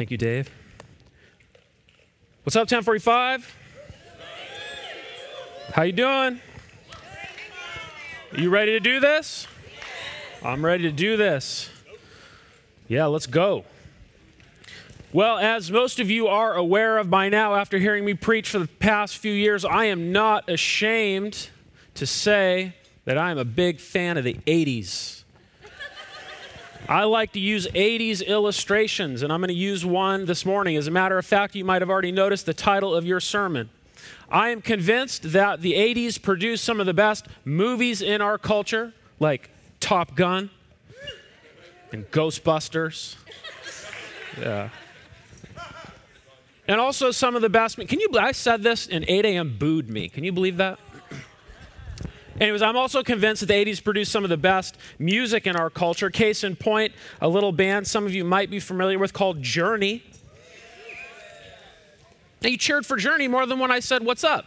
Thank you, Dave. What's up, 1045? How you doing? You ready to do this? I'm ready to do this. Yeah, let's go. Well, as most of you are aware of by now, after hearing me preach for the past few years, I am not ashamed to say that I am a big fan of the 80s. I like to use 80s illustrations, and I'm going to use one this morning. As a matter of fact, you might have already noticed the title of your sermon. I am convinced that the 80s produced some of the best movies in our culture, like Top Gun and Ghostbusters. Yeah. And also some of the best. Can you? I said this, and 8 a.m. booed me. Can you believe that? Anyways, I'm also convinced that the 80s produced some of the best music in our culture. Case in point, a little band some of you might be familiar with called Journey. And you cheered for Journey more than when I said, What's up?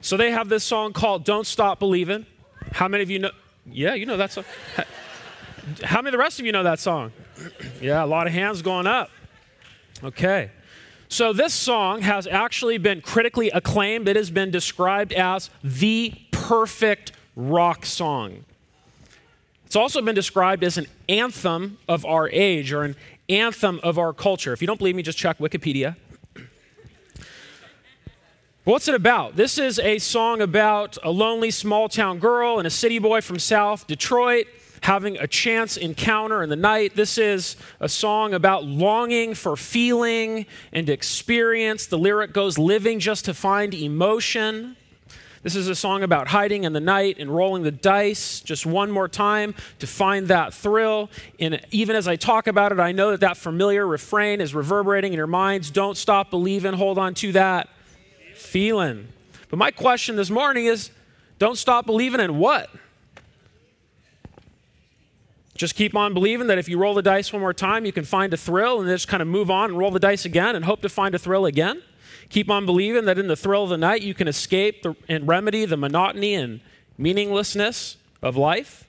So they have this song called Don't Stop Believing. How many of you know? Yeah, you know that song. How many of the rest of you know that song? Yeah, a lot of hands going up. Okay. So, this song has actually been critically acclaimed. It has been described as the perfect rock song. It's also been described as an anthem of our age or an anthem of our culture. If you don't believe me, just check Wikipedia. What's it about? This is a song about a lonely small town girl and a city boy from South Detroit having a chance encounter in the night. This is a song about longing for feeling and experience. The lyric goes, living just to find emotion. This is a song about hiding in the night and rolling the dice just one more time to find that thrill. And even as I talk about it, I know that that familiar refrain is reverberating in your minds. Don't stop believing, hold on to that feeling. But my question this morning is don't stop believing in what? Just keep on believing that if you roll the dice one more time, you can find a thrill and just kind of move on and roll the dice again and hope to find a thrill again. Keep on believing that in the thrill of the night, you can escape the, and remedy the monotony and meaninglessness of life.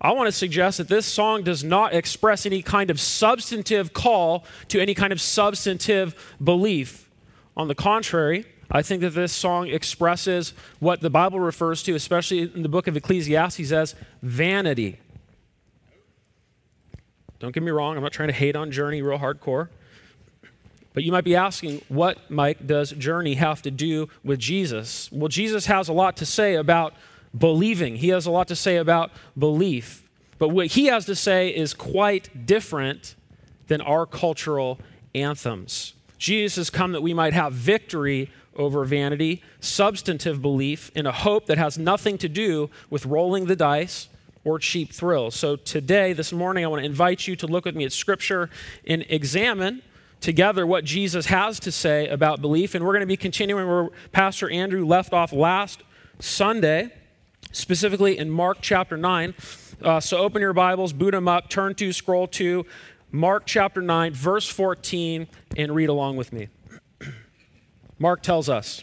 I want to suggest that this song does not express any kind of substantive call to any kind of substantive belief. On the contrary, I think that this song expresses what the Bible refers to, especially in the book of Ecclesiastes, as vanity. Don't get me wrong, I'm not trying to hate on Journey real hardcore. But you might be asking, what, Mike, does Journey have to do with Jesus? Well, Jesus has a lot to say about believing, he has a lot to say about belief. But what he has to say is quite different than our cultural anthems. Jesus has come that we might have victory over vanity, substantive belief, in a hope that has nothing to do with rolling the dice or cheap thrills. So today, this morning, I want to invite you to look with me at Scripture and examine together what Jesus has to say about belief. And we're going to be continuing where Pastor Andrew left off last Sunday, specifically in Mark chapter 9. Uh, so open your Bibles, boot them up, turn to, scroll to Mark chapter 9, verse 14, and read along with me. Mark tells us.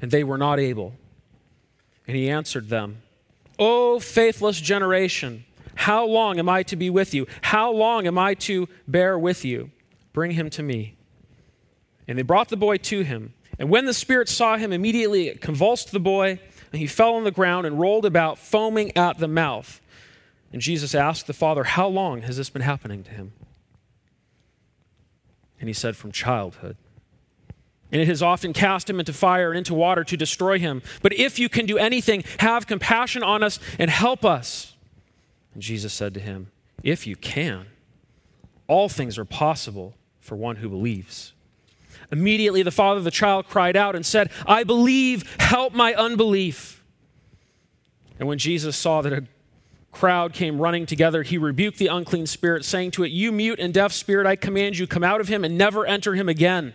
and they were not able. And he answered them, O faithless generation, how long am I to be with you? How long am I to bear with you? Bring him to me. And they brought the boy to him. And when the Spirit saw him, immediately it convulsed the boy, and he fell on the ground and rolled about, foaming at the mouth. And Jesus asked the father, How long has this been happening to him? And he said, From childhood and it has often cast him into fire and into water to destroy him. But if you can do anything, have compassion on us and help us. And Jesus said to him, If you can, all things are possible for one who believes. Immediately the father of the child cried out and said, I believe, help my unbelief. And when Jesus saw that a crowd came running together, he rebuked the unclean spirit, saying to it, You mute and deaf spirit, I command you, come out of him and never enter him again.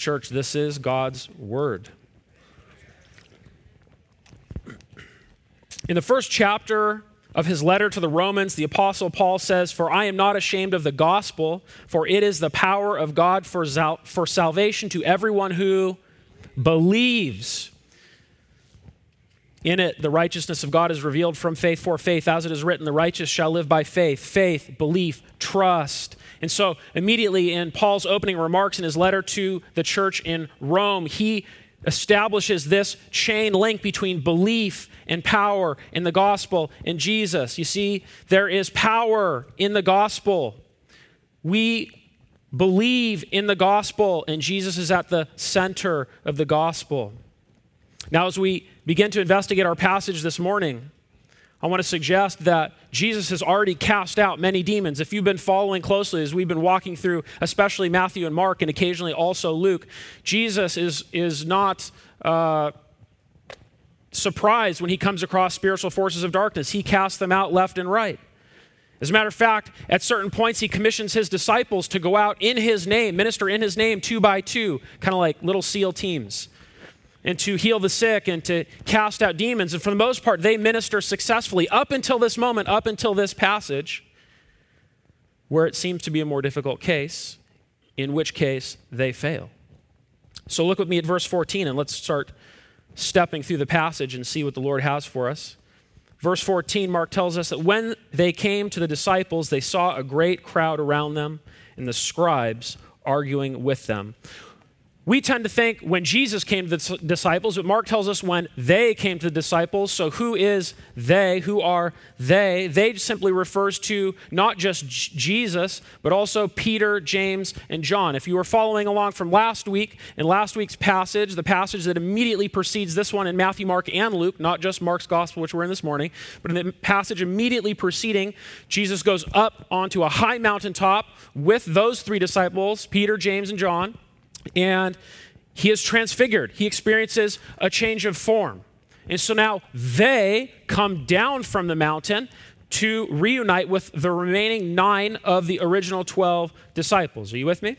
Church, this is God's word. In the first chapter of his letter to the Romans, the Apostle Paul says, For I am not ashamed of the gospel, for it is the power of God for, sal- for salvation to everyone who believes. In it, the righteousness of God is revealed from faith for faith, as it is written, the righteous shall live by faith. Faith, belief, trust. And so, immediately in Paul's opening remarks in his letter to the church in Rome, he establishes this chain link between belief and power in the gospel in Jesus. You see, there is power in the gospel. We believe in the gospel, and Jesus is at the center of the gospel. Now, as we begin to investigate our passage this morning, I want to suggest that Jesus has already cast out many demons. If you've been following closely as we've been walking through, especially Matthew and Mark, and occasionally also Luke, Jesus is, is not uh, surprised when he comes across spiritual forces of darkness. He casts them out left and right. As a matter of fact, at certain points, he commissions his disciples to go out in his name, minister in his name two by two, kind of like little SEAL teams and to heal the sick and to cast out demons. And for the most part, they minister successfully up until this moment, up until this passage, where it seems to be a more difficult case, in which case they fail. So look with me at verse 14 and let's start stepping through the passage and see what the Lord has for us. Verse 14, Mark tells us that when they came to the disciples, they saw a great crowd around them and the scribes arguing with them. We tend to think when Jesus came to the disciples, but Mark tells us when they came to the disciples. So, who is they? Who are they? They simply refers to not just Jesus, but also Peter, James, and John. If you were following along from last week, in last week's passage, the passage that immediately precedes this one in Matthew, Mark, and Luke, not just Mark's gospel, which we're in this morning, but in the passage immediately preceding, Jesus goes up onto a high mountaintop with those three disciples, Peter, James, and John and he is transfigured. He experiences a change of form. And so now they come down from the mountain to reunite with the remaining nine of the original 12 disciples. Are you with me?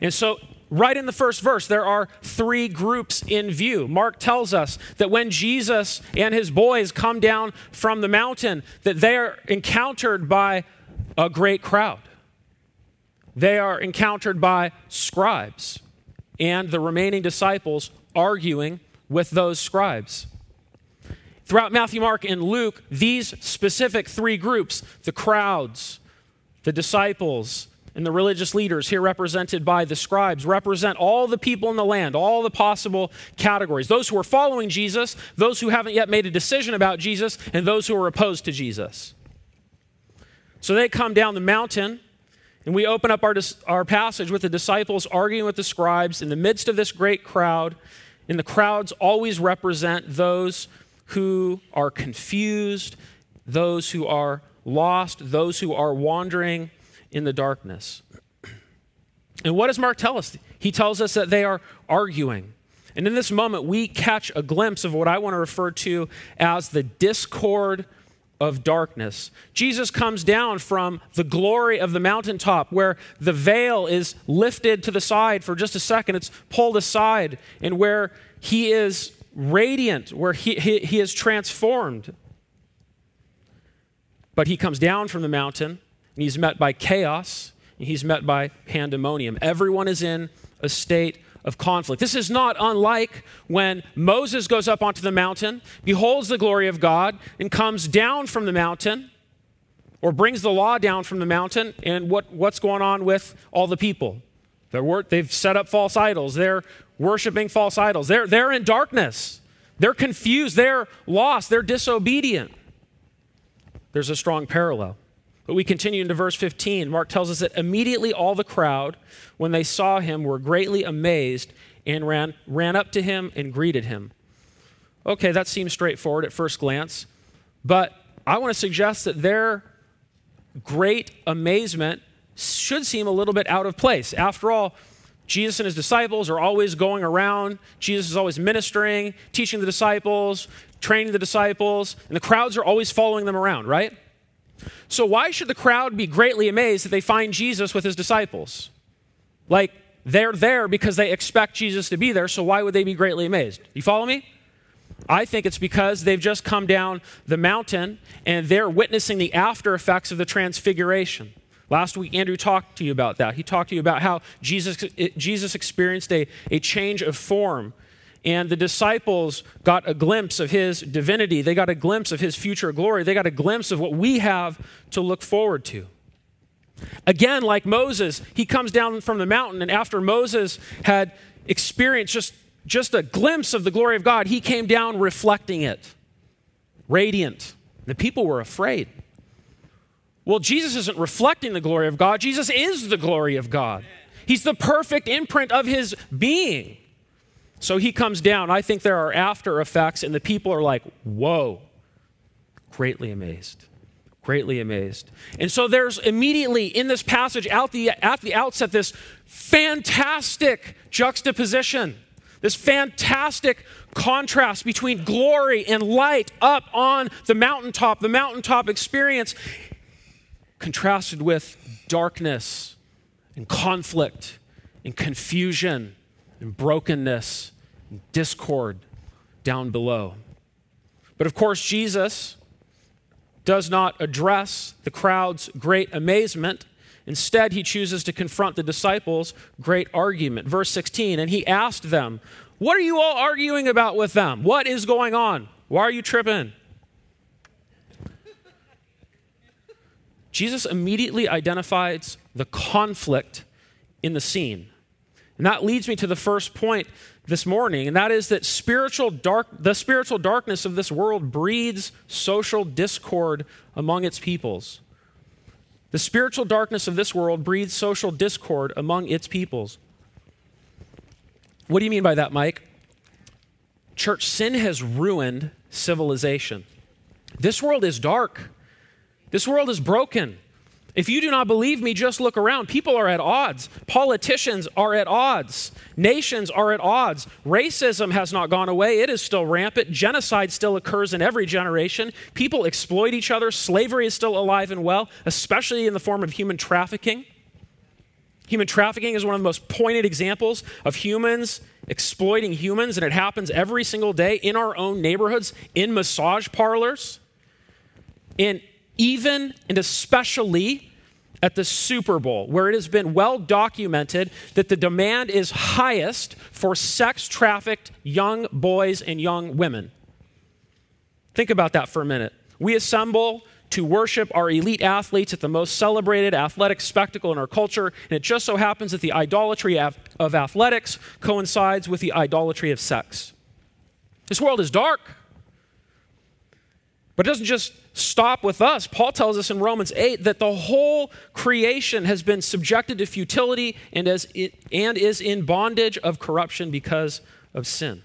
And so, right in the first verse, there are three groups in view. Mark tells us that when Jesus and his boys come down from the mountain, that they are encountered by a great crowd they are encountered by scribes and the remaining disciples arguing with those scribes. Throughout Matthew, Mark, and Luke, these specific three groups the crowds, the disciples, and the religious leaders, here represented by the scribes, represent all the people in the land, all the possible categories. Those who are following Jesus, those who haven't yet made a decision about Jesus, and those who are opposed to Jesus. So they come down the mountain and we open up our, our passage with the disciples arguing with the scribes in the midst of this great crowd. And the crowds always represent those who are confused, those who are lost, those who are wandering in the darkness. And what does Mark tell us? He tells us that they are arguing. And in this moment, we catch a glimpse of what I want to refer to as the discord of darkness. Jesus comes down from the glory of the mountaintop where the veil is lifted to the side for just a second, it's pulled aside, and where he is radiant, where he, he, he is transformed. But he comes down from the mountain and he's met by chaos and he's met by pandemonium. Everyone is in a state of conflict. This is not unlike when Moses goes up onto the mountain, beholds the glory of God, and comes down from the mountain, or brings the law down from the mountain, and what, what's going on with all the people? They're, they've set up false idols. They're worshiping false idols. They're, they're in darkness. They're confused. They're lost. They're disobedient. there's a strong parallel. But we continue into verse 15. Mark tells us that immediately all the crowd, when they saw him, were greatly amazed and ran, ran up to him and greeted him. Okay, that seems straightforward at first glance, but I want to suggest that their great amazement should seem a little bit out of place. After all, Jesus and his disciples are always going around. Jesus is always ministering, teaching the disciples, training the disciples, and the crowds are always following them around, right? So, why should the crowd be greatly amazed that they find Jesus with his disciples? Like, they're there because they expect Jesus to be there, so why would they be greatly amazed? You follow me? I think it's because they've just come down the mountain and they're witnessing the after effects of the transfiguration. Last week, Andrew talked to you about that. He talked to you about how Jesus, Jesus experienced a, a change of form, and the disciples got a glimpse of his divinity. They got a glimpse of his future glory. They got a glimpse of what we have to look forward to. Again, like Moses, he comes down from the mountain, and after Moses had experienced just, just a glimpse of the glory of God, he came down reflecting it, radiant. The people were afraid. Well, Jesus isn't reflecting the glory of God, Jesus is the glory of God. He's the perfect imprint of his being. So he comes down. I think there are after effects, and the people are like, whoa, greatly amazed. Greatly amazed. And so there's immediately in this passage out the, at the outset this fantastic juxtaposition, this fantastic contrast between glory and light up on the mountaintop, the mountaintop experience contrasted with darkness and conflict and confusion and brokenness and discord down below. But of course, Jesus does not address the crowd's great amazement. Instead, he chooses to confront the disciples' great argument. Verse 16, and he asked them, What are you all arguing about with them? What is going on? Why are you tripping? Jesus immediately identifies the conflict in the scene. And that leads me to the first point this morning, and that is that spiritual dark, the spiritual darkness of this world breeds social discord among its peoples. The spiritual darkness of this world breeds social discord among its peoples. What do you mean by that, Mike? Church, sin has ruined civilization. This world is dark. This world is broken. If you do not believe me, just look around. People are at odds. Politicians are at odds. Nations are at odds. Racism has not gone away, it is still rampant. Genocide still occurs in every generation. People exploit each other. Slavery is still alive and well, especially in the form of human trafficking. Human trafficking is one of the most pointed examples of humans exploiting humans, and it happens every single day in our own neighborhoods, in massage parlors, in even and especially at the Super Bowl, where it has been well documented that the demand is highest for sex trafficked young boys and young women. Think about that for a minute. We assemble to worship our elite athletes at the most celebrated athletic spectacle in our culture, and it just so happens that the idolatry of, athletics coincides with the idolatry of sex. This world is dark. But it doesn't just stop with us. Paul tells us in Romans 8 that the whole creation has been subjected to futility and, as and is in bondage of corruption because of sin.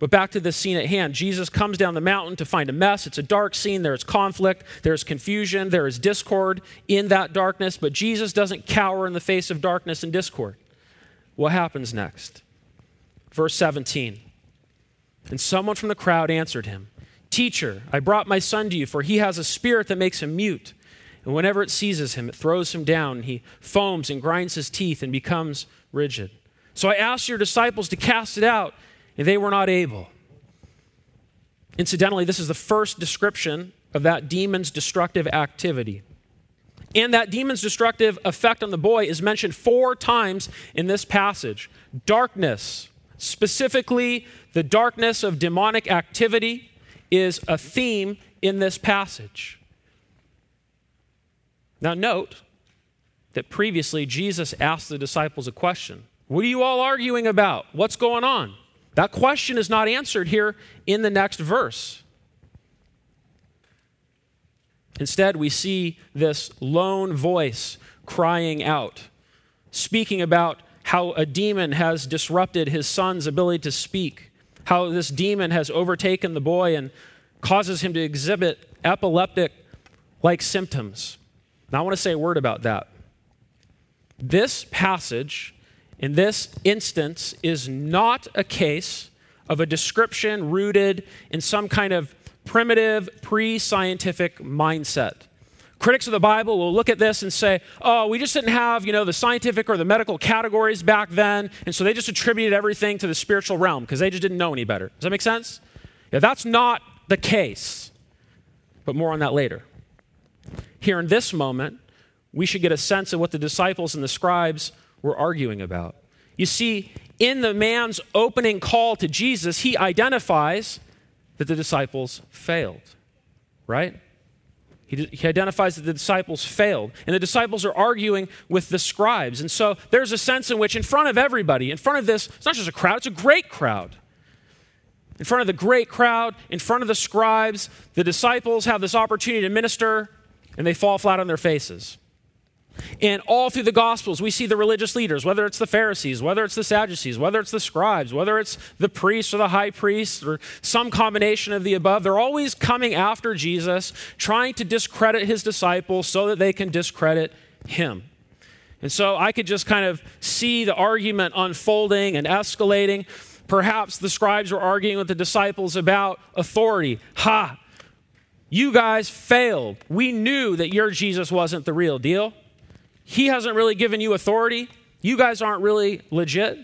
But back to the scene at hand. Jesus comes down the mountain to find a mess. It's a dark scene. There's conflict, there's confusion, there is discord in that darkness. But Jesus doesn't cower in the face of darkness and discord. What happens next? Verse 17. And someone from the crowd answered him. Teacher, I brought my son to you, for he has a spirit that makes him mute. And whenever it seizes him, it throws him down. He foams and grinds his teeth and becomes rigid. So I asked your disciples to cast it out, and they were not able. Incidentally, this is the first description of that demon's destructive activity. And that demon's destructive effect on the boy is mentioned four times in this passage darkness, specifically the darkness of demonic activity is a theme in this passage. Now, note that previously Jesus asked the disciples a question What are you all arguing about? What's going on? That question is not answered here in the next verse. Instead, we see this lone voice crying out, speaking about how a demon has disrupted his son's ability to speak, how this demon has overtaken the boy and causes him to exhibit epileptic like symptoms. Now, I want to say a word about that. This passage, in this instance, is not a case of a description rooted in some kind of primitive, pre scientific mindset. Critics of the Bible will look at this and say, oh, we just didn't have, you know, the scientific or the medical categories back then, and so they just attributed everything to the spiritual realm because they just didn't know any better. Does that make sense? Yeah, that's not the case. But more on that later. Here in this moment, we should get a sense of what the disciples and the scribes were arguing about. You see, in the man's opening call to Jesus, he identifies that the disciples failed, right? He, he, identifies that the disciples failed. And the disciples are arguing with the scribes. And so there's a sense in which, in front of everybody, in front of this, it's not just a crowd, it's a great crowd. In front of the great crowd, in front of the scribes, the disciples have this opportunity to minister, and they fall flat on their faces. And all through the Gospels, we see the religious leaders, whether it's the Pharisees, whether it's the Sadducees, whether it's the scribes, whether it's the priests or the high priests, or some combination of the above, they're always coming after Jesus, trying to discredit his disciples so that they can discredit him. And so I could just kind of see the argument unfolding and escalating. Perhaps the scribes were arguing with the disciples about authority. Ha! You guys failed. We knew that your Jesus wasn't the real deal. He hasn't really given you authority. You guys aren't really legit.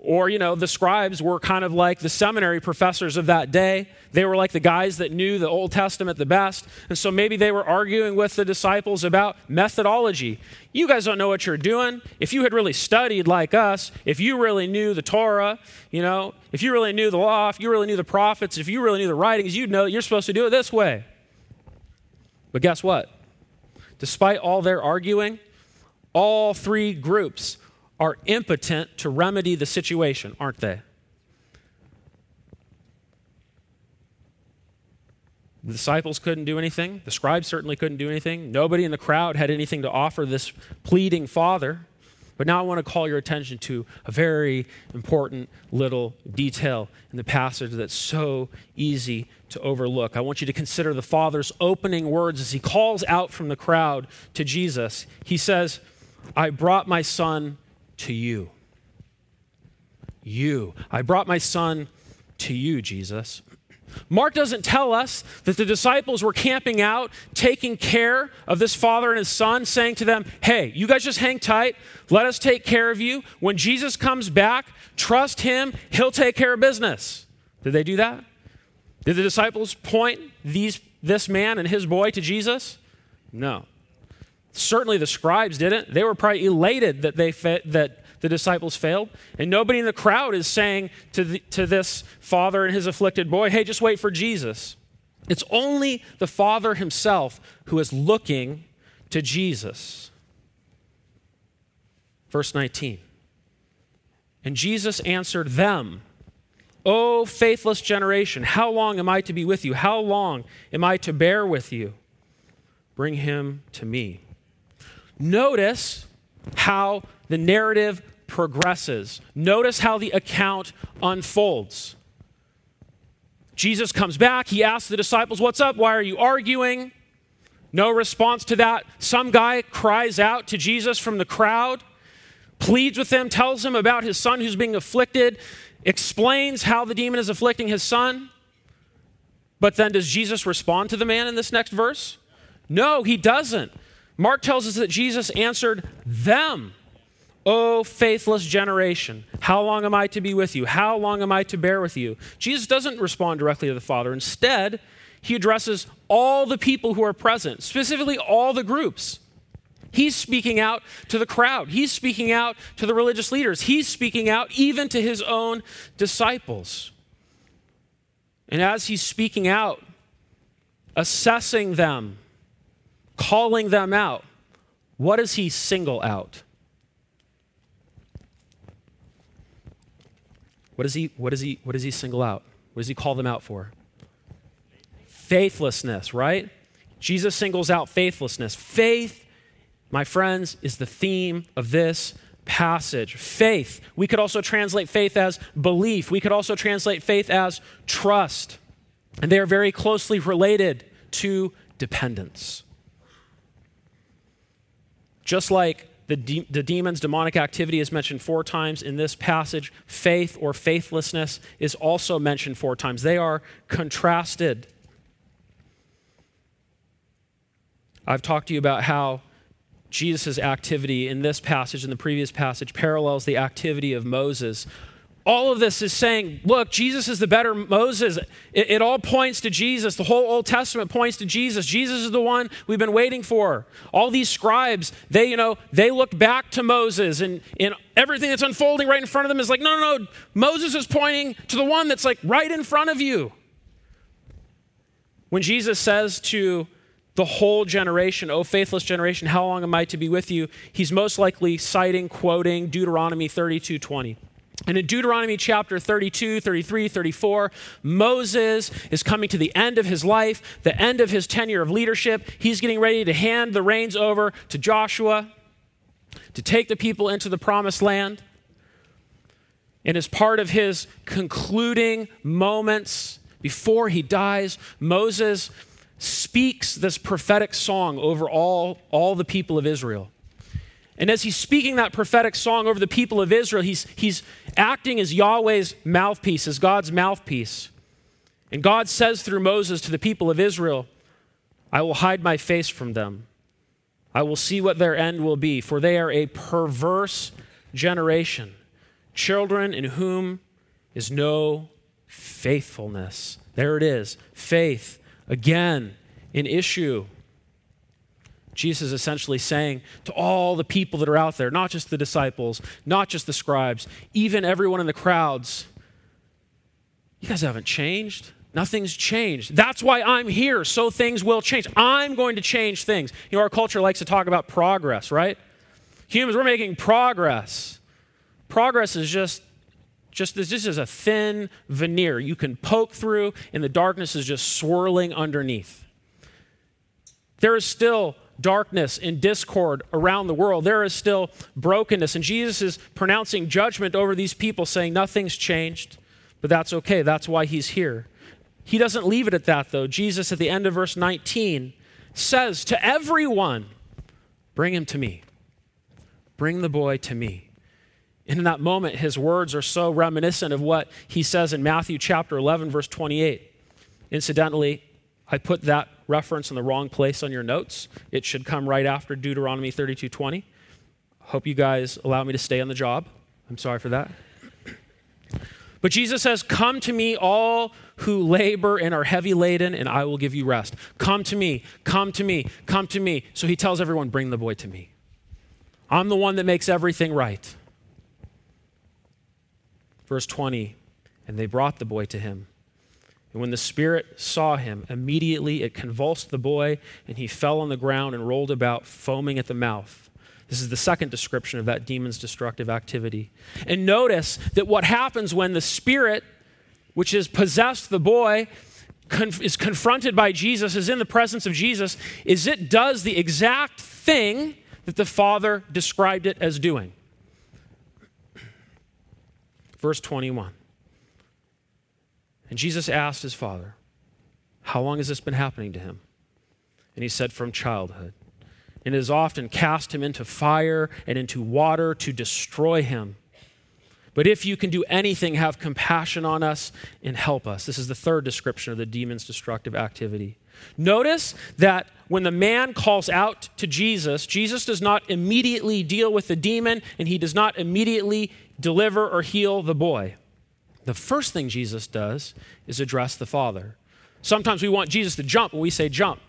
Or, you know, the scribes were kind of like the seminary professors of that day. They were like the guys that knew the Old Testament the best. And so maybe they were arguing with the disciples about methodology. You guys don't know what you're doing. If you had really studied like us, if you really knew the Torah, you know, if you really knew the law, if you really knew the prophets, if you really knew the writings, you'd know you're supposed to do it this way. But guess what? Despite all their arguing, all three groups are impotent to remedy the situation, aren't they? The disciples couldn't do anything. The scribes certainly couldn't do anything. Nobody in the crowd had anything to offer this pleading father. But now I want to call your attention to a very important little detail in the passage that's so easy to overlook. I want you to consider the Father's opening words as he calls out from the crowd to Jesus. He says, I brought my son to you. You. I brought my son to you, Jesus. Mark doesn't tell us that the disciples were camping out, taking care of this father and his son, saying to them, Hey, you guys just hang tight. Let us take care of you. When Jesus comes back, trust him. He'll take care of business. Did they do that? Did the disciples point these, this man and his boy to Jesus? No. Certainly the scribes didn't. They were probably elated that, they that the disciples failed. And nobody in the crowd is saying to, the, to this father and his afflicted boy, hey, just wait for Jesus. It's only the father himself who is looking to Jesus. Verse 19. And Jesus answered them, O faithless generation, how long am I to be with you? How long am I to bear with you? Bring him to me. Notice how the narrative progresses. Notice how the account unfolds. Jesus comes back. He asks the disciples, What's up? Why are you arguing? No response to that. Some guy cries out to Jesus from the crowd, pleads with him, tells him about his son who's being afflicted, explains how the demon is afflicting his son. But then does Jesus respond to the man in this next verse? No, he doesn't. Mark tells us that Jesus answered them. O faithless generation, how long am I to be with you? How long am I to bear with you? Jesus doesn't respond directly to the Father. Instead, he addresses all the people who are present, specifically all the groups. He's speaking out to the crowd. He's speaking out to the religious leaders. He's speaking out even to his own disciples. And as he's speaking out, assessing them, calling them out, what does he single out? What does he, what does he, what does he single out? What does he call them out for? Faithlessness, right? Jesus singles out faithlessness. Faith, my friends, is the theme of this passage. Faith. We could also translate faith as belief. We could also translate faith as trust. And they are very closely related to dependence. Just like the, de- the demon's demonic activity is mentioned four times in this passage, faith or faithlessness is also mentioned four times. They are contrasted. I've talked to you about how Jesus' activity in this passage and the previous passage parallels the activity of Moses all of this is saying, look, Jesus is the better Moses. It, it, all points to Jesus. The whole Old Testament points to Jesus. Jesus is the one we've been waiting for. All these scribes, they, you know, they look back to Moses and, and everything that's unfolding right in front of them is like, no, no, no. Moses is pointing to the one that's like right in front of you. When Jesus says to the whole generation, oh faithless generation, how long am I to be with you? He's most likely citing, quoting Deuteronomy 32 20. And in Deuteronomy chapter 32, 33, 34, Moses is coming to the end of his life, the end of his tenure of leadership. He's getting ready to hand the reins over to Joshua to take the people into the promised land. And as part of his concluding moments before he dies, Moses speaks this prophetic song over all, all the people of Israel. And as he's speaking that prophetic song over the people of Israel, he's, he's acting as Yahweh's mouthpiece, as God's mouthpiece. And God says through Moses to the people of Israel, I will hide my face from them. I will see what their end will be, for they are a perverse generation, children in whom is no faithfulness. There it is, faith, again, an issue. Jesus is essentially saying to all the people that are out there, not just the disciples, not just the scribes, even everyone in the crowds, you guys haven't changed. Nothing's changed. That's why I'm here, so things will change. I'm going to change things. You know, our culture likes to talk about progress, right? Humans, we're making progress. Progress is just just this, this is a thin veneer you can poke through, and the darkness is just swirling underneath. There is still darkness and discord around the world. There is still brokenness. And Jesus is pronouncing judgment over these people, saying nothing's changed, but that's okay. That's why he's here. He doesn't leave it at that, though. Jesus, at the end of verse 19, says to everyone, Bring him to me. Bring the boy to me. And in that moment, his words are so reminiscent of what he says in Matthew chapter 11, verse 28. Incidentally, I put that reference in the wrong place on your notes. It should come right after Deuteronomy 32:20. Hope you guys allow me to stay on the job. I'm sorry for that. But Jesus says, Come to me, all who labor and are heavy laden, and I will give you rest. Come to me, come to me, come to me. So he tells everyone, Bring the boy to me. I'm the one that makes everything right. Verse 20, and they brought the boy to him. And when the Spirit saw him, immediately it convulsed the boy, and he fell on the ground and rolled about, foaming at the mouth. This is the second description of that demon's destructive activity. And notice that what happens when the Spirit, which has possessed the boy, is confronted by Jesus, is in the presence of Jesus, is it does the exact thing that the Father described it as doing. Verse 21. And Jesus asked his father, How long has this been happening to him? And he said, From childhood. And it has often cast him into fire and into water to destroy him. But if you can do anything, have compassion on us and help us. This is the third description of the demon's destructive activity. Notice that when the man calls out to Jesus, Jesus does not immediately deal with the demon and he does not immediately deliver or heal the boy the first thing Jesus does is address the Father. Sometimes we want Jesus to jump when we say jump,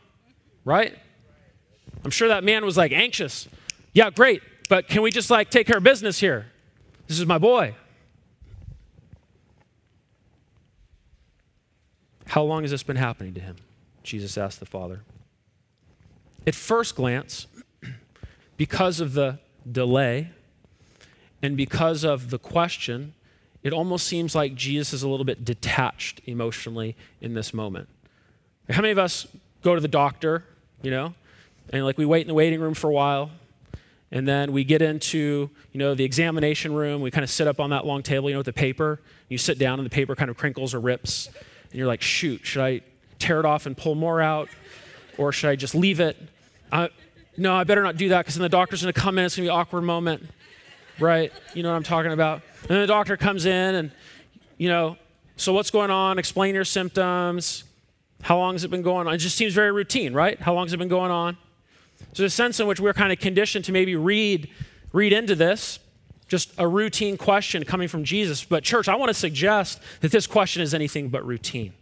right? I'm sure that man was like anxious. Yeah, great, but can we just like take care of business here? This is my boy. How long has this been happening to him? Jesus asked the Father. At first glance, because of the delay and because of the question, it almost seems like Jesus is a little bit detached emotionally in this moment. How many of us go to the doctor you know? And like we wait in the waiting room for a while. And then we get into, you know, the examination room. We kind of sit up on that long table, you know, with the paper. You sit down and the paper kind of crinkles or rips. And you're like, shoot, should I tear it off and pull more out? Or should I just leave it? I, no, I better not do that because then the doctor's going to come in. It's going to be an awkward moment, right? You know what I'm talking about? And then the doctor comes in and, you know, so what's going on? Explain your symptoms. How long has it been going on? It just seems very routine, right? How long has it been going on? So there's a sense in which we're kind of conditioned to maybe read, read into this, just a routine question coming from Jesus. But, church, I want to suggest that this question is anything but routine.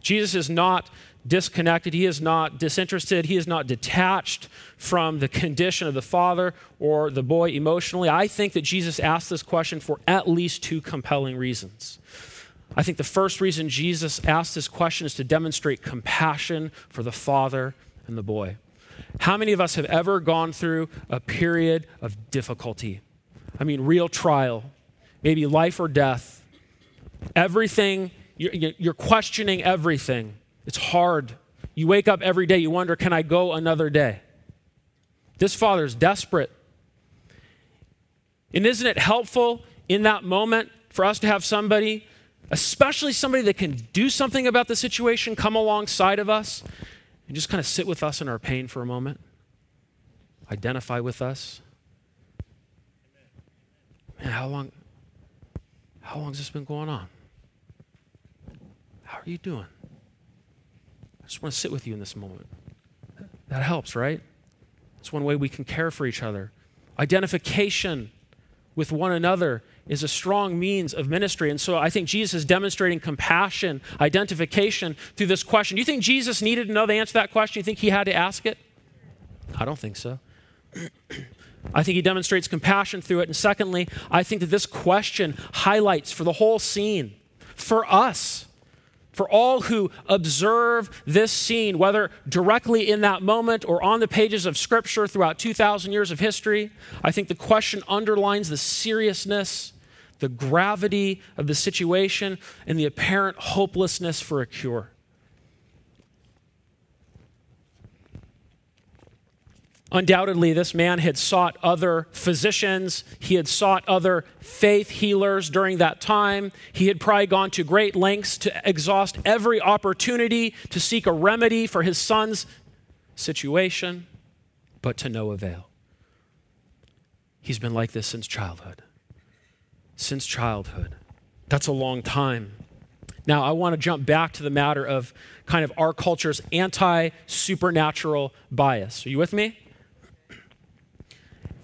Jesus is not disconnected, he is not disinterested, he is not detached from the condition of the father or the boy emotionally. I think that Jesus asked this question for at least two compelling reasons. I think the first reason Jesus asked this question is to demonstrate compassion for the father and the boy. How many of us have ever gone through a period of difficulty? I mean, real trial, maybe life or death. Everything, you're questioning everything. It's hard. You wake up every day, you wonder, can I go another day? This father is desperate. And isn't it helpful in that moment for us to have somebody, especially somebody that can do something about the situation, come alongside of us and just kind of sit with us in our pain for a moment, identify with us. Man, how long how long has this been going on? How are you doing? I just want to sit with you in this moment. That helps, right? It's one way we can care for each other. Identification with one another is a strong means of ministry. And so I think Jesus is demonstrating compassion, identification through this question. Do you think Jesus needed to know the answer to that question? Do you think he had to ask it? I don't think so. I think he demonstrates compassion through it. And secondly, I think that this question highlights for the whole scene, for us, for all who observe this scene, whether directly in that moment or on the pages of Scripture throughout 2,000 years of history, I think the question underlines the seriousness, the gravity of the situation, and the apparent hopelessness for a cure. Undoubtedly, this man had sought other physicians. He had sought other faith healers during that time. He had probably gone to great lengths to exhaust every opportunity to seek a remedy for his son's situation, but to no avail. He's been like this since childhood. Since childhood. That's a long time. Now, I want to jump back to the matter of kind of our culture's anti supernatural bias. Are you with me?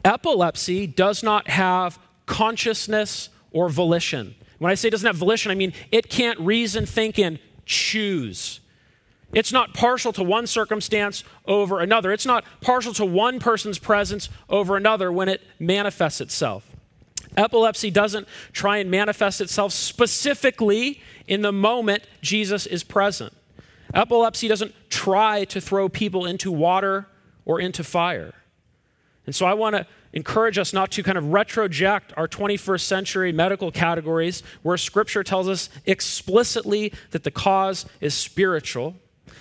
Epilepsy does not have consciousness or volition. When I say it doesn't have volition, I mean it can't reason, think, and choose. It's not partial to one circumstance over another. It's not partial to one person's presence over another when it manifests itself. Epilepsy doesn't try and manifest itself specifically in the moment Jesus is present. Epilepsy doesn't try to throw people into water or into fire. And so I want to encourage us not to kind of retroject our 21st century medical categories where scripture tells us explicitly that the cause is spiritual,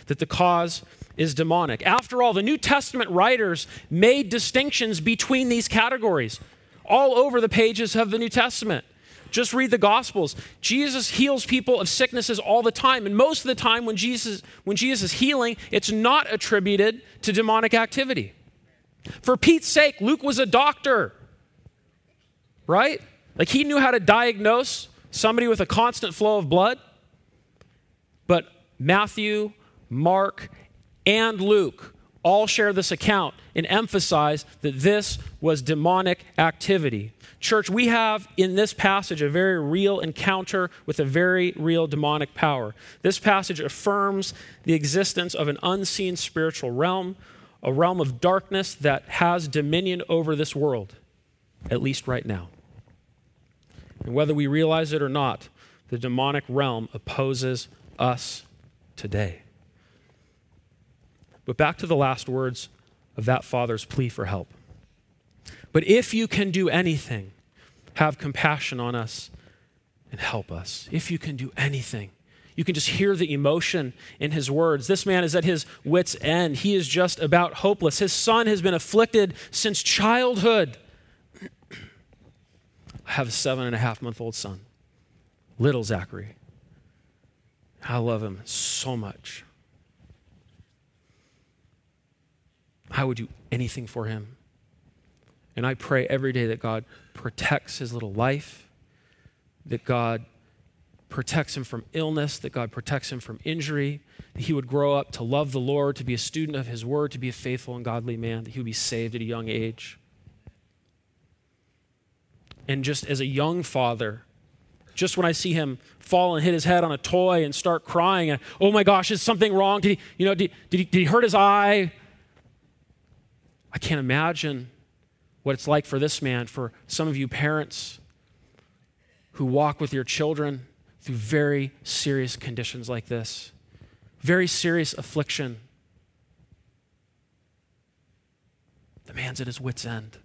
that the cause is demonic. After all, the New Testament writers made distinctions between these categories all over the pages of the New Testament. Just read the Gospels. Jesus heals people of sicknesses all the time. And most of the time, when Jesus, when Jesus is healing, it's not attributed to demonic activity. For Pete's sake, Luke was a doctor, right? Like he knew how to diagnose somebody with a constant flow of blood. But Matthew, Mark, and Luke all share this account and emphasize that this was demonic activity. Church, we have in this passage a very real encounter with a very real demonic power. This passage affirms the existence of an unseen spiritual realm a realm of darkness that has dominion over this world, at least right now. And whether we realize it or not, the demonic realm opposes us today. But back to the last words of that father's plea for help. But if you can do anything, have compassion on us and help us. If you can do anything, You can just hear the emotion in his words. This man is at his wits' end. He is just about hopeless. His son has been afflicted since childhood. I have a seven and a half month old son, little Zachary. I love him so much. I would do anything for him. And I pray every day that God protects his little life, that God protects him from illness, that God protects him from injury, that he would grow up to love the Lord, to be a student of his word, to be a faithful and godly man, that he would be saved at a young age. And just as a young father, just when I see him fall and hit his head on a toy and start crying, and oh my gosh, is something wrong? Did he, you know, did, did, he, did he hurt his eye? I can't imagine what it's like for this man, for some of you parents who walk with your children through very serious conditions like this, very serious affliction. The man's at his wits' end.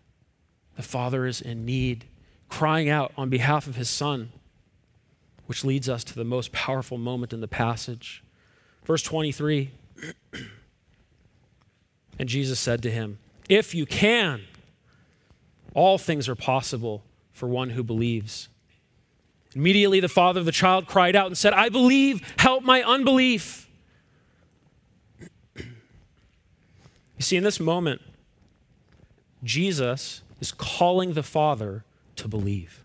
The father is in need, crying out on behalf of his son, which leads us to the most powerful moment in the passage. Verse 23 And Jesus said to him, If you can, all things are possible for one who believes. Immediately, the father of the child cried out and said, I believe, help my unbelief. you see, in this moment, Jesus is calling the father to believe.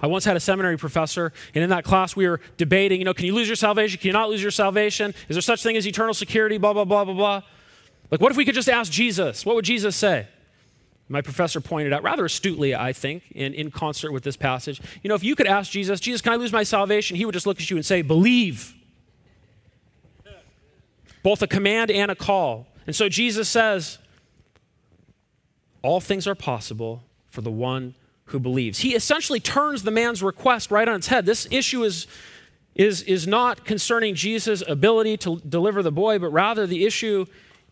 I once had a seminary professor, and in that class we were debating, you know, can you lose your salvation? Can you not lose your salvation? Is there such thing as eternal security? Blah, blah, blah, blah, blah. Like, what if we could just ask Jesus? What would Jesus say? My professor pointed out rather astutely, I think, in, in concert with this passage. You know, if you could ask Jesus, Jesus, can I lose my salvation? He would just look at you and say, believe. Both a command and a call. And so Jesus says, all things are possible for the one who believes. He essentially turns the man's request right on its head. This issue is, is, is not concerning Jesus' ability to deliver the boy, but rather the issue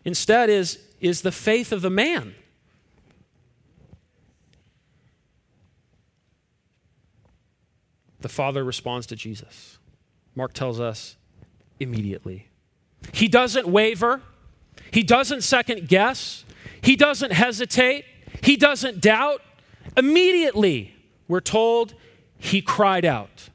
instead is, is the faith of the man. The Father responds to Jesus. Mark tells us immediately. He doesn't waver, he doesn't second guess, he doesn't hesitate, he doesn't doubt. Immediately, we're told he cried out.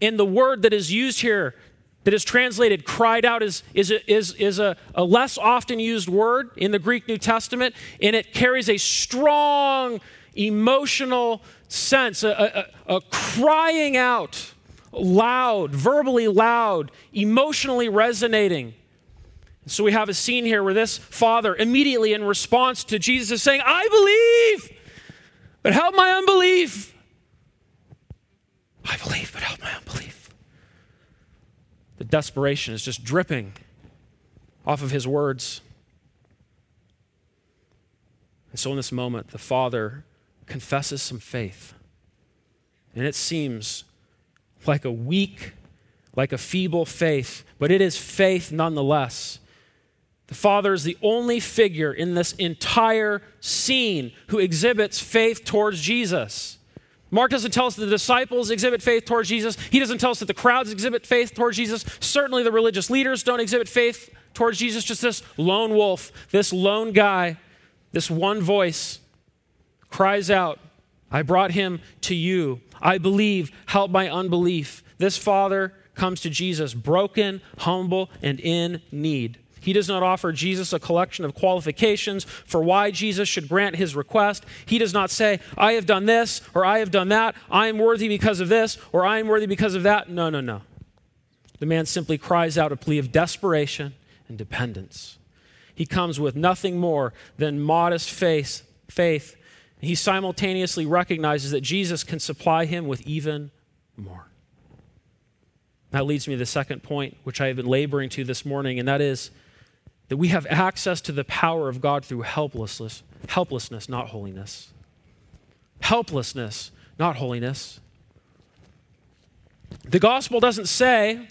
And the word that is used here, that is translated cried out, is, is, a, is, is a, a less often used word in the Greek New Testament, and it carries a strong emotional sense, a, a, a crying out, loud, verbally loud, emotionally resonating. So we have a scene here where this father, immediately in response to Jesus, is saying, I believe, but help my unbelief. I believe, but help my unbelief. The desperation is just dripping off of his words. And so in this moment, the father confesses some faith. And it seems like a weak, like a feeble faith, but it is faith nonetheless. The Father is the only figure in this entire scene who exhibits faith towards Jesus. Mark doesn't tell us that the disciples exhibit faith towards Jesus. He doesn't tell us that the crowds exhibit faith towards Jesus. Certainly, the religious leaders don't exhibit faith towards Jesus. Just this lone wolf, this lone guy, this one voice cries out, I brought him to you. I believe, help my unbelief. This father comes to Jesus broken, humble, and in need. He does not offer Jesus a collection of qualifications for why Jesus should grant his request. He does not say, I have done this or I have done that. I am worthy because of this or I am worthy because of that. No, no, no. The man simply cries out a plea of desperation and dependence. He comes with nothing more than modest faith, faith he simultaneously recognizes that Jesus can supply him with even more. That leads me to the second point, which I have been laboring to this morning, and that is that we have access to the power of God through helplessness, helplessness, not holiness. Helplessness, not holiness. The gospel doesn't say,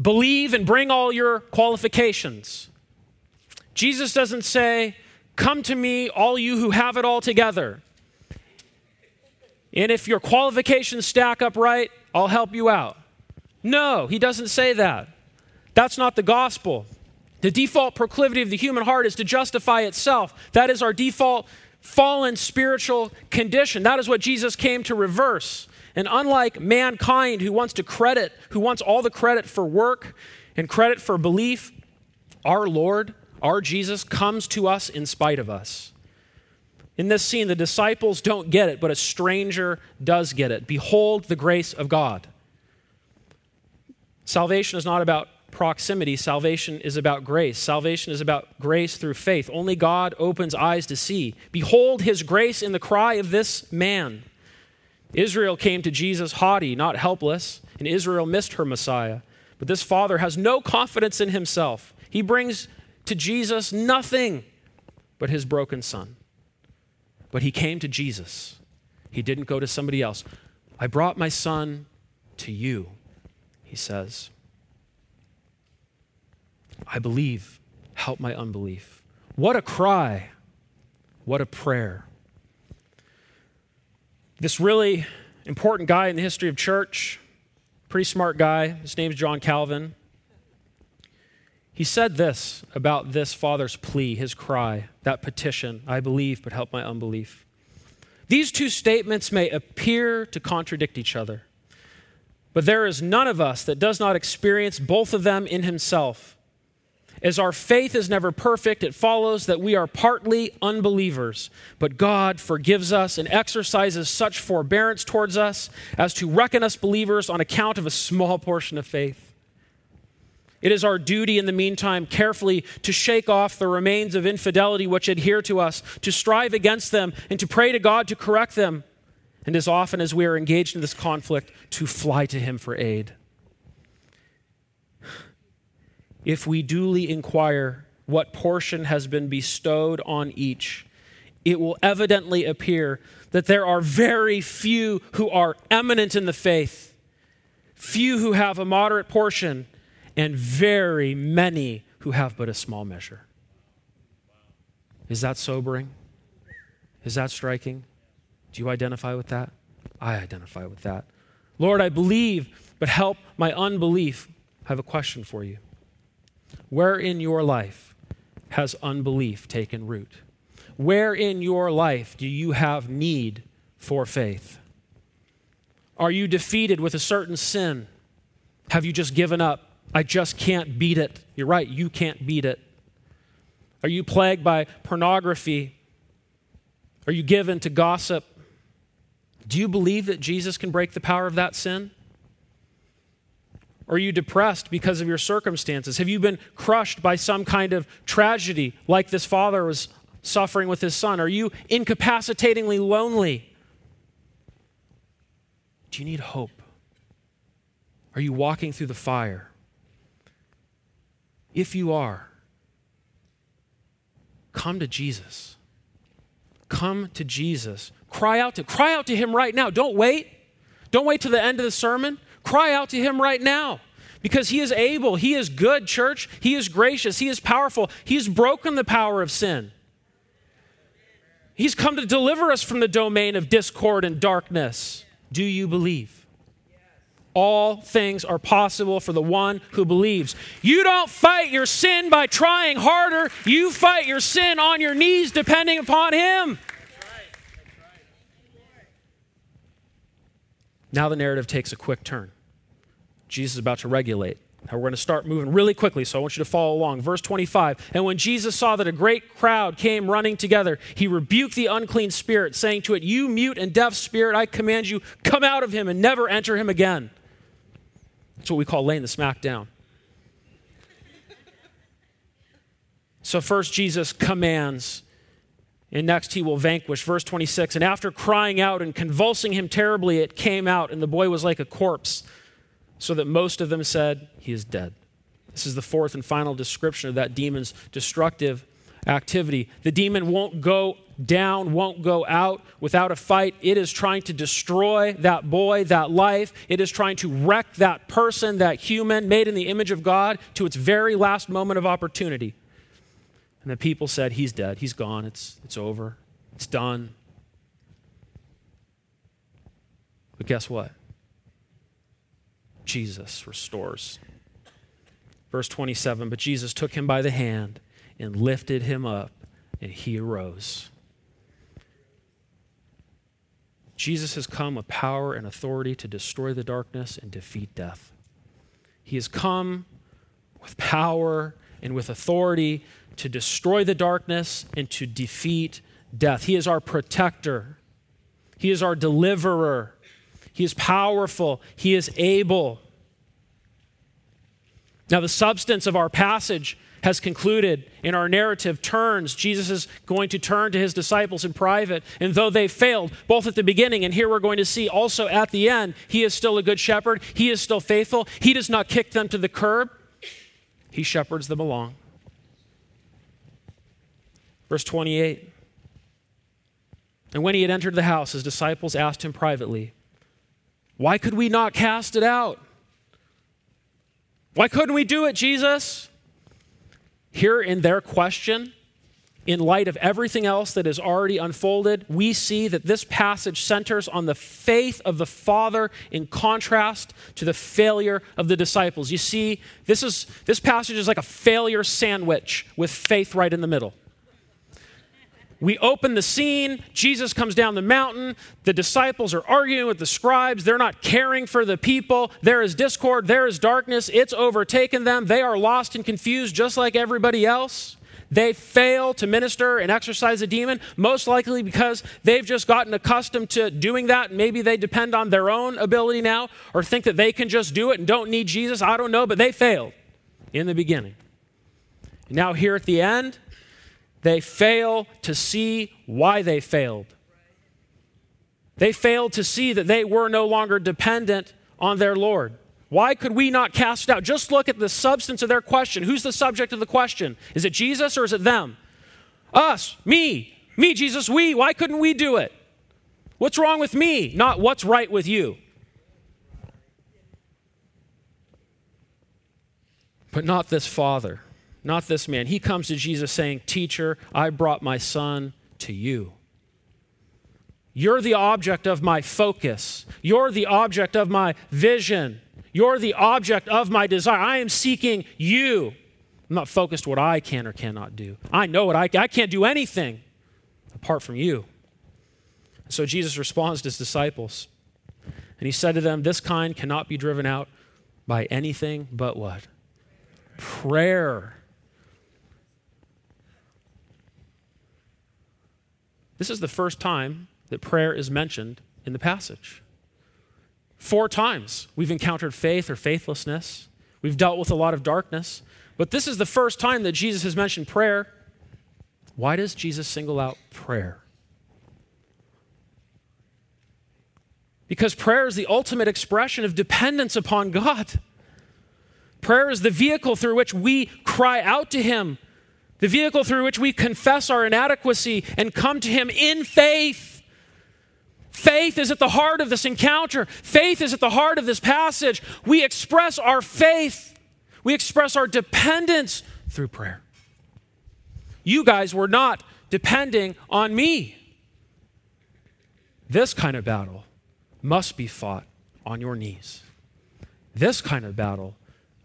believe and bring all your qualifications. Jesus doesn't say, Come to me, all you who have it all together. And if your qualifications stack up right, I'll help you out. No, he doesn't say that. That's not the gospel. The default proclivity of the human heart is to justify itself. That is our default fallen spiritual condition. That is what Jesus came to reverse. And unlike mankind who wants to credit, who wants all the credit for work and credit for belief, our Lord, our Jesus, comes to us in spite of us. In this scene, the disciples don't get it, but a stranger does get it. Behold the grace of God. Salvation is not about proximity, salvation is about grace. Salvation is about grace through faith. Only God opens eyes to see. Behold his grace in the cry of this man. Israel came to Jesus haughty, not helpless, and Israel missed her Messiah. But this father has no confidence in himself. He brings to Jesus nothing but his broken son. But he came to Jesus. He didn't go to somebody else. I brought my son to you, he says. I believe. Help my unbelief. What a cry. What a prayer. This really important guy in the history of church, pretty smart guy, his name's John Calvin. He said this about this father's plea, his cry, that petition I believe, but help my unbelief. These two statements may appear to contradict each other, but there is none of us that does not experience both of them in himself. As our faith is never perfect, it follows that we are partly unbelievers, but God forgives us and exercises such forbearance towards us as to reckon us believers on account of a small portion of faith. It is our duty in the meantime carefully to shake off the remains of infidelity which adhere to us, to strive against them, and to pray to God to correct them. And as often as we are engaged in this conflict, to fly to Him for aid if we duly inquire what portion has been bestowed on each, it will evidently appear that there are very few who are eminent in the faith, few who have a moderate portion, and very many who have but a small measure. Is that sobering? Is that striking? Do you identify with that? I identify with that. Lord, I believe, but help my unbelief. I have a question for you. Where in your life has unbelief taken root? Where in your life do you have need for faith? Are you defeated with a certain sin? Have you just given up? I just can't beat it. You're right, you can't beat it. Are you plagued by pornography? Are you given to gossip? Do you believe that Jesus can break the power of that sin? Are you depressed because of your circumstances? Have you been crushed by some kind of tragedy like this father was suffering with his son? Are you incapacitatingly lonely? Do you need hope? Are you walking through the fire? If you are, come to Jesus. Come to Jesus. Cry out to cry out to him right now. Don't wait. Don't wait to the end of the sermon. Cry out to him right now because he is able. He is good, church. He is gracious. He is powerful. He's broken the power of sin. He's come to deliver us from the domain of discord and darkness. Do you believe? All things are possible for the one who believes. You don't fight your sin by trying harder. You fight your sin on your knees, depending upon Him. Now the narrative takes a quick turn. Jesus is about to regulate. Now we're going to start moving really quickly, so I want you to follow along. Verse 25 And when Jesus saw that a great crowd came running together, he rebuked the unclean spirit, saying to it, You mute and deaf spirit, I command you, come out of him and never enter him again. That's what we call laying the smack down. So, first, Jesus commands and next he will vanquish. Verse 26 And after crying out and convulsing him terribly, it came out, and the boy was like a corpse, so that most of them said, He is dead. This is the fourth and final description of that demon's destructive activity. The demon won't go down, won't go out without a fight. It is trying to destroy that boy, that life. It is trying to wreck that person, that human made in the image of God to its very last moment of opportunity. And the people said, He's dead. He's gone. It's, it's over. It's done. But guess what? Jesus restores. Verse 27 But Jesus took him by the hand and lifted him up, and he arose. Jesus has come with power and authority to destroy the darkness and defeat death. He has come with power and with authority to destroy the darkness and to defeat death. He is our protector, He is our deliverer, He is powerful, He is able. Now, the substance of our passage has concluded in our narrative turns. Jesus is going to turn to his disciples in private. And though they failed, both at the beginning and here we're going to see also at the end, he is still a good shepherd. He is still faithful. He does not kick them to the curb, he shepherds them along. Verse 28 And when he had entered the house, his disciples asked him privately, Why could we not cast it out? Why couldn't we do it, Jesus? Here in their question, in light of everything else that is already unfolded, we see that this passage centers on the faith of the Father in contrast to the failure of the disciples. You see, this, is, this passage is like a failure sandwich with faith right in the middle. We open the scene. Jesus comes down the mountain. The disciples are arguing with the scribes. They're not caring for the people. There is discord. There is darkness. It's overtaken them. They are lost and confused just like everybody else. They fail to minister and exorcise a demon, most likely because they've just gotten accustomed to doing that. Maybe they depend on their own ability now or think that they can just do it and don't need Jesus. I don't know, but they failed in the beginning. Now, here at the end, they fail to see why they failed. They failed to see that they were no longer dependent on their Lord. Why could we not cast out? Just look at the substance of their question. Who's the subject of the question? Is it Jesus or is it them? Us, me, me, Jesus, we. Why couldn't we do it? What's wrong with me? Not what's right with you. But not this Father not this man. He comes to Jesus saying, Teacher, I brought my son to you. You're the object of my focus. You're the object of my vision. You're the object of my desire. I am seeking you. I'm not focused what I can or cannot do. I know what I, I can't do anything apart from you. So Jesus responds to his disciples. And he said to them, This kind cannot be driven out by anything but what? Prayer. This is the first time that prayer is mentioned in the passage. Four times we've encountered faith or faithlessness. We've dealt with a lot of darkness. But this is the first time that Jesus has mentioned prayer. Why does Jesus single out prayer? Because prayer is the ultimate expression of dependence upon God. Prayer is the vehicle through which we cry out to Him the vehicle through which we confess our inadequacy and come to Him in faith. Faith is at the heart of this encounter. Faith is at the heart of this passage. We express our faith, we express our dependence through prayer. You guys were not depending on me. This kind of battle must be fought on your knees. This kind of battle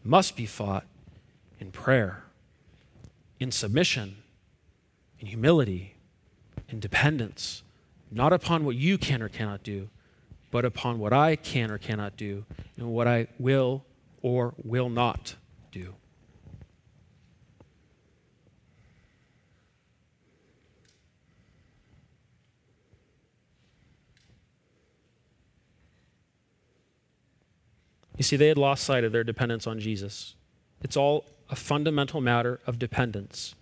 must be fought in prayer in submission, in humility, in dependence, not upon what you can or cannot do, but upon what I can or cannot do, and what I will or will not do. You see, they had lost sight of their dependence on Jesus. It's all a fundamental matter of dependence.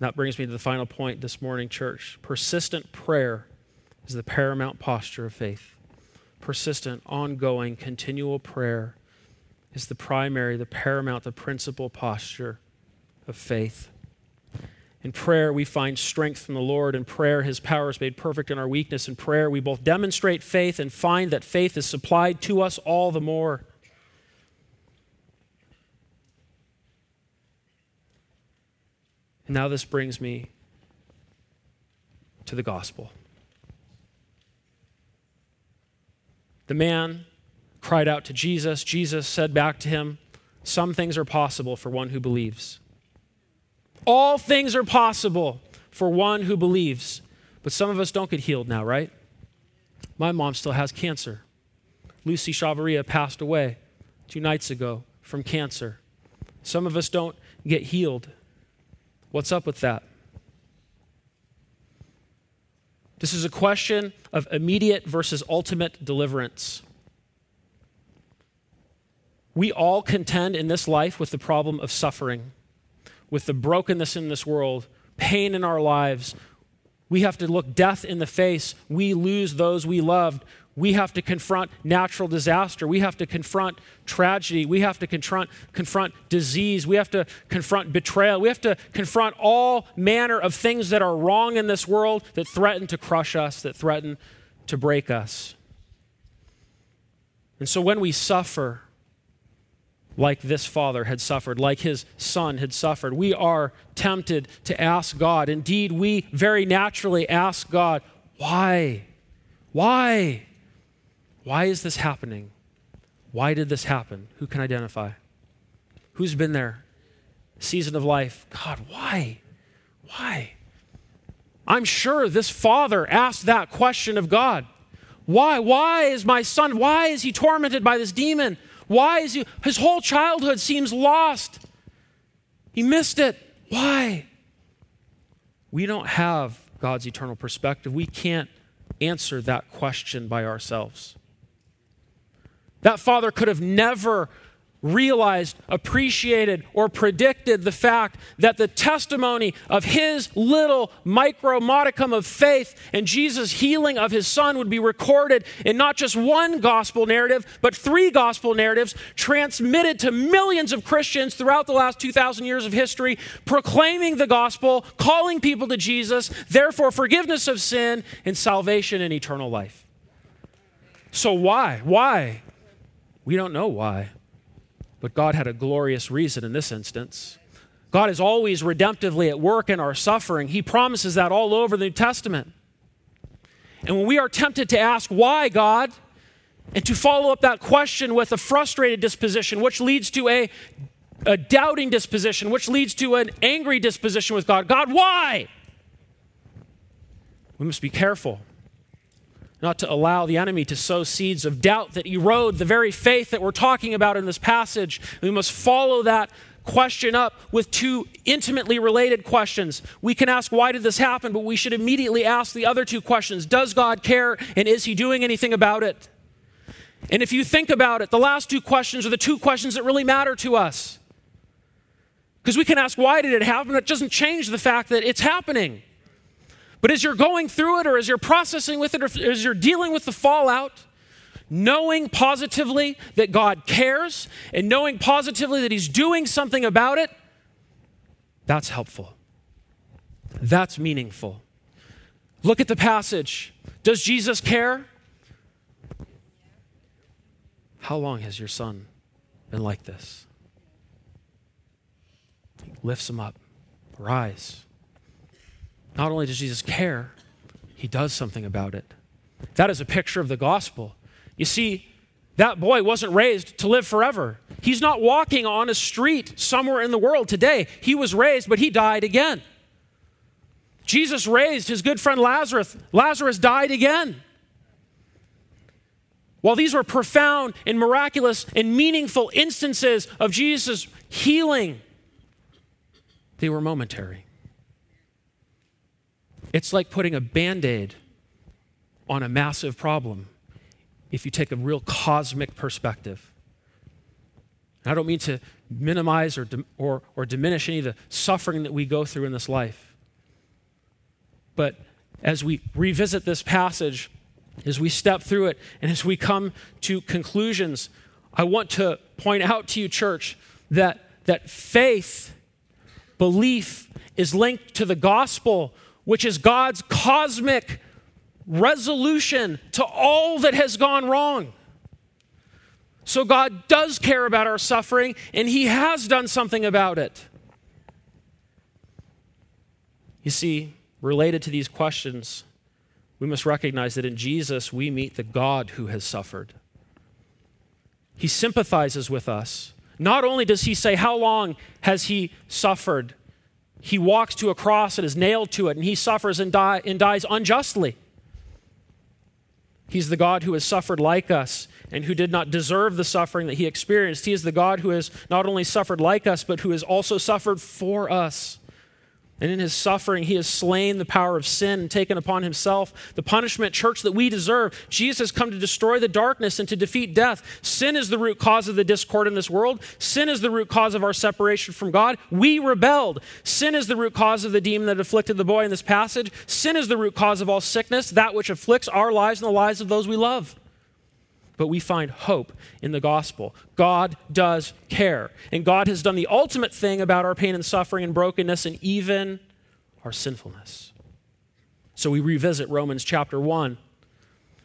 That brings me to the final point this morning, church. Persistent prayer is the paramount posture of faith. Persistent, ongoing, continual prayer is the primary, the paramount, the principal posture of faith. In prayer, we find strength from the Lord. In prayer, His power is made perfect in our weakness. In prayer, we both demonstrate faith and find that faith is supplied to us all the more. And now this brings me to the gospel. The man cried out to Jesus. Jesus said back to him, Some things are possible for one who believes. All things are possible for one who believes. But some of us don't get healed now, right? My mom still has cancer. Lucy Chavaria passed away two nights ago from cancer. Some of us don't get healed. What's up with that? This is a question of immediate versus ultimate deliverance. We all contend in this life with the problem of suffering, with the brokenness in this world, pain in our lives. We have to look death in the face. We lose those we loved. We have to confront natural disaster. We have to confront tragedy. We have to confront, confront disease. We have to confront betrayal. We have to confront all manner of things that are wrong in this world that threaten to crush us, that threaten to break us. And so when we suffer, like this father had suffered, like his son had suffered. We are tempted to ask God. Indeed, we very naturally ask God, why? Why? Why is this happening? Why did this happen? Who can identify? Who's been there? Season of life. God, why? Why? I'm sure this father asked that question of God. Why? Why is my son, why is he tormented by this demon? Why is he, his whole childhood seems lost? He missed it. Why? We don't have God's eternal perspective. We can't answer that question by ourselves. That father could have never realized, appreciated, or predicted the fact that the testimony of his little micro modicum of faith and Jesus' healing of his son would be recorded in not just one gospel narrative, but three gospel narratives transmitted to millions of Christians throughout the last 2,000 years of history, proclaiming the gospel, calling people to Jesus, therefore, forgiveness of sin and salvation and eternal life. So, why? Why? We don't know why. But God had a glorious reason in this instance. God is always redemptively at work in our suffering. He promises that all over the New Testament. And when we are tempted to ask, why, God, and to follow up that question with a frustrated disposition, which leads to a, a doubting disposition, which leads to an angry disposition with God, God, why? We must be careful not to allow the enemy to sow seeds of doubt that erode the very faith that we're talking about in this passage. We must follow that question up with two intimately related questions. We can ask, why did this happen? But we should immediately ask the other two questions Does God care and is he doing anything about it? And if you think about it, the last two questions are the two questions that really matter to us. Because we can ask, why did it happen? It doesn't change the fact that it's happening. But as you're going through it, or as you're processing with it, or as you're dealing with the fallout, knowing positively that God cares and knowing positively that He's doing something about it, that's helpful. That's meaningful. Look at the passage. Does Jesus care? How long has your son been like this? He lifts him up. Rise. Not only does Jesus care, he does something about it. That is a picture of the gospel. You see, that boy wasn't raised to live forever. He's not walking on a street somewhere in the world today. He was raised, but he died again. Jesus raised his good friend Lazarus. Lazarus died again. While these were profound and miraculous and meaningful instances of Jesus' healing, they were momentary. It's like putting a band aid on a massive problem if you take a real cosmic perspective. I don't mean to minimize or, or, or diminish any of the suffering that we go through in this life. But as we revisit this passage, as we step through it, and as we come to conclusions, I want to point out to you, church, that, that faith, belief, is linked to the gospel which is God's cosmic resolution to all that has gone wrong. So God does care about our suffering, and He has done something about it. You see, related to these questions, we must recognize that in Jesus we meet the God who has suffered. He sympathizes with us. Not only does he say, How long has he suffered? He walks to a cross and is nailed to it, and he suffers and, die, and dies unjustly. He's the God who has suffered like us and who did not deserve the suffering that he experienced. He is the God who has not only suffered like us, but who has also suffered for us. And in his suffering, he has slain the power of sin and taken upon himself the punishment, church, that we deserve. Jesus has come to destroy the darkness and to defeat death. Sin is the root cause of the discord in this world. Sin is the root cause of our separation from God. We rebelled. Sin is the root cause of the demon that afflicted the boy in this passage. Sin is the root cause of all sickness, that which afflicts our lives and the lives of those we love but we find hope in the gospel. God does care. And God has done the ultimate thing about our pain and suffering and brokenness and even our sinfulness. So we revisit Romans chapter 1.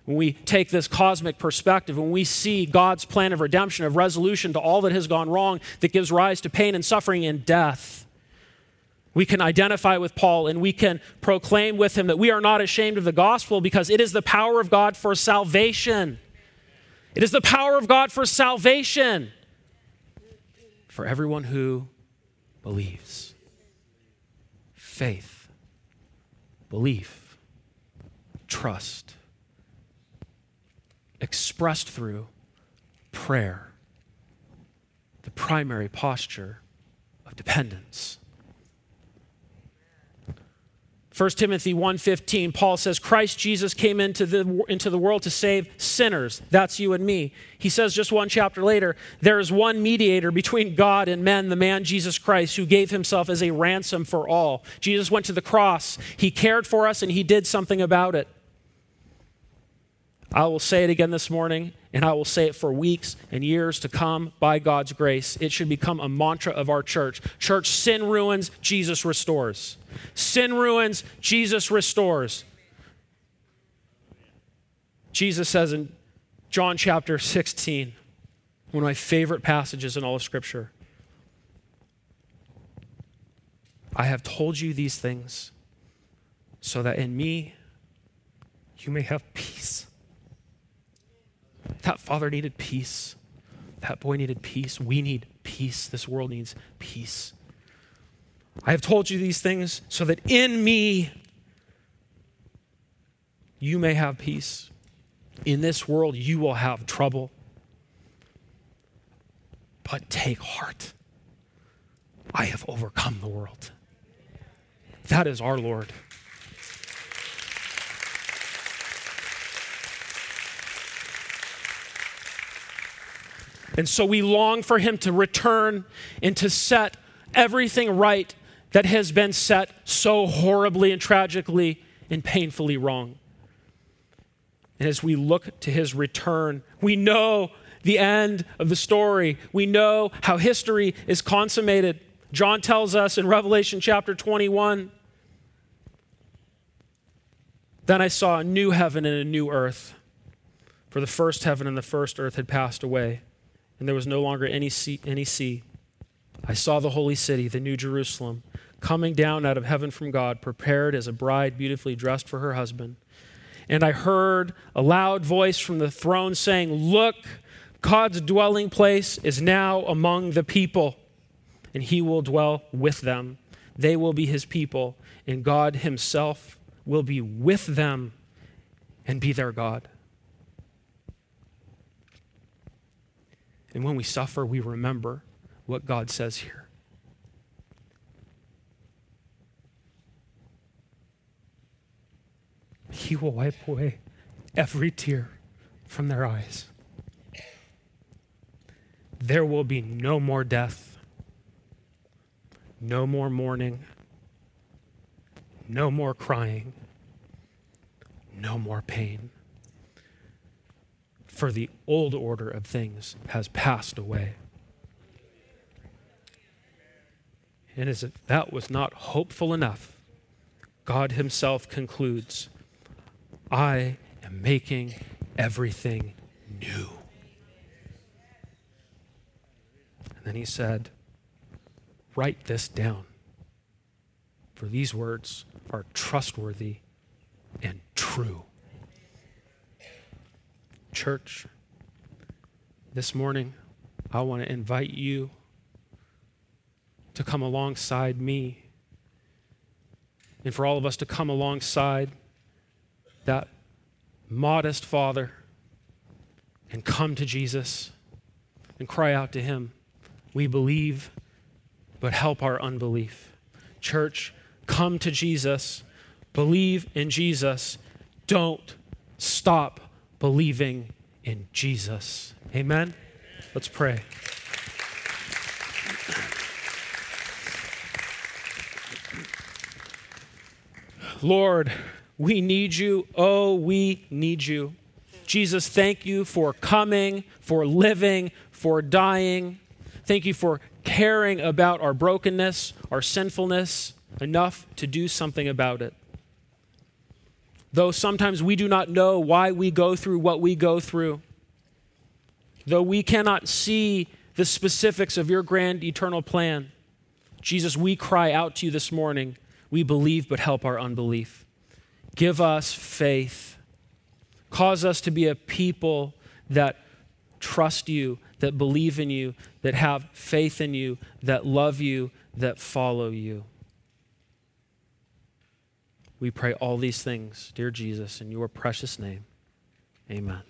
When we take this cosmic perspective, when we see God's plan of redemption, of resolution to all that has gone wrong, that gives rise to pain and suffering and death, we can identify with Paul and we can proclaim with him that we are not ashamed of the gospel because it is the power of God for salvation it is the power of God for salvation for everyone who believes. Faith, belief, trust, expressed through prayer, the primary posture of dependence. 1 Timothy 1:15 Paul says Christ Jesus came into the into the world to save sinners that's you and me he says just one chapter later there is one mediator between God and men the man Jesus Christ who gave himself as a ransom for all Jesus went to the cross he cared for us and he did something about it I will say it again this morning, and I will say it for weeks and years to come by God's grace. It should become a mantra of our church. Church, sin ruins, Jesus restores. Sin ruins, Jesus restores. Jesus says in John chapter 16, one of my favorite passages in all of Scripture I have told you these things so that in me you may have peace. That father needed peace. That boy needed peace. We need peace. This world needs peace. I have told you these things so that in me you may have peace. In this world you will have trouble. But take heart. I have overcome the world. That is our Lord. And so we long for him to return and to set everything right that has been set so horribly and tragically and painfully wrong. And as we look to his return, we know the end of the story. We know how history is consummated. John tells us in Revelation chapter 21 Then I saw a new heaven and a new earth, for the first heaven and the first earth had passed away and there was no longer any sea, any sea. I saw the holy city, the new Jerusalem, coming down out of heaven from God, prepared as a bride beautifully dressed for her husband. And I heard a loud voice from the throne saying, Look, God's dwelling place is now among the people, and he will dwell with them. They will be his people, and God himself will be with them and be their God. And when we suffer, we remember what God says here. He will wipe away every tear from their eyes. There will be no more death, no more mourning, no more crying, no more pain for the old order of things has passed away. And as if that was not hopeful enough, God Himself concludes, I am making everything new. And then He said, Write this down, for these words are trustworthy and true. Church, this morning, I want to invite you to come alongside me and for all of us to come alongside that modest father and come to Jesus and cry out to him. We believe, but help our unbelief. Church, come to Jesus, believe in Jesus, don't stop believing in Jesus. Amen? Let's pray. Lord, we need you. Oh, we need you. Jesus, thank you for coming, for living, for dying. Thank you for caring about our brokenness, our sinfulness, enough to do something about it. Though sometimes we do not know why we go through what we go through, though we cannot see the specifics of your grand eternal plan, Jesus, we cry out to you this morning. We believe, but help our unbelief. Give us faith. Cause us to be a people that trust you, that believe in you, that have faith in you, that love you, that follow you. We pray all these things, dear Jesus, in your precious name. Amen.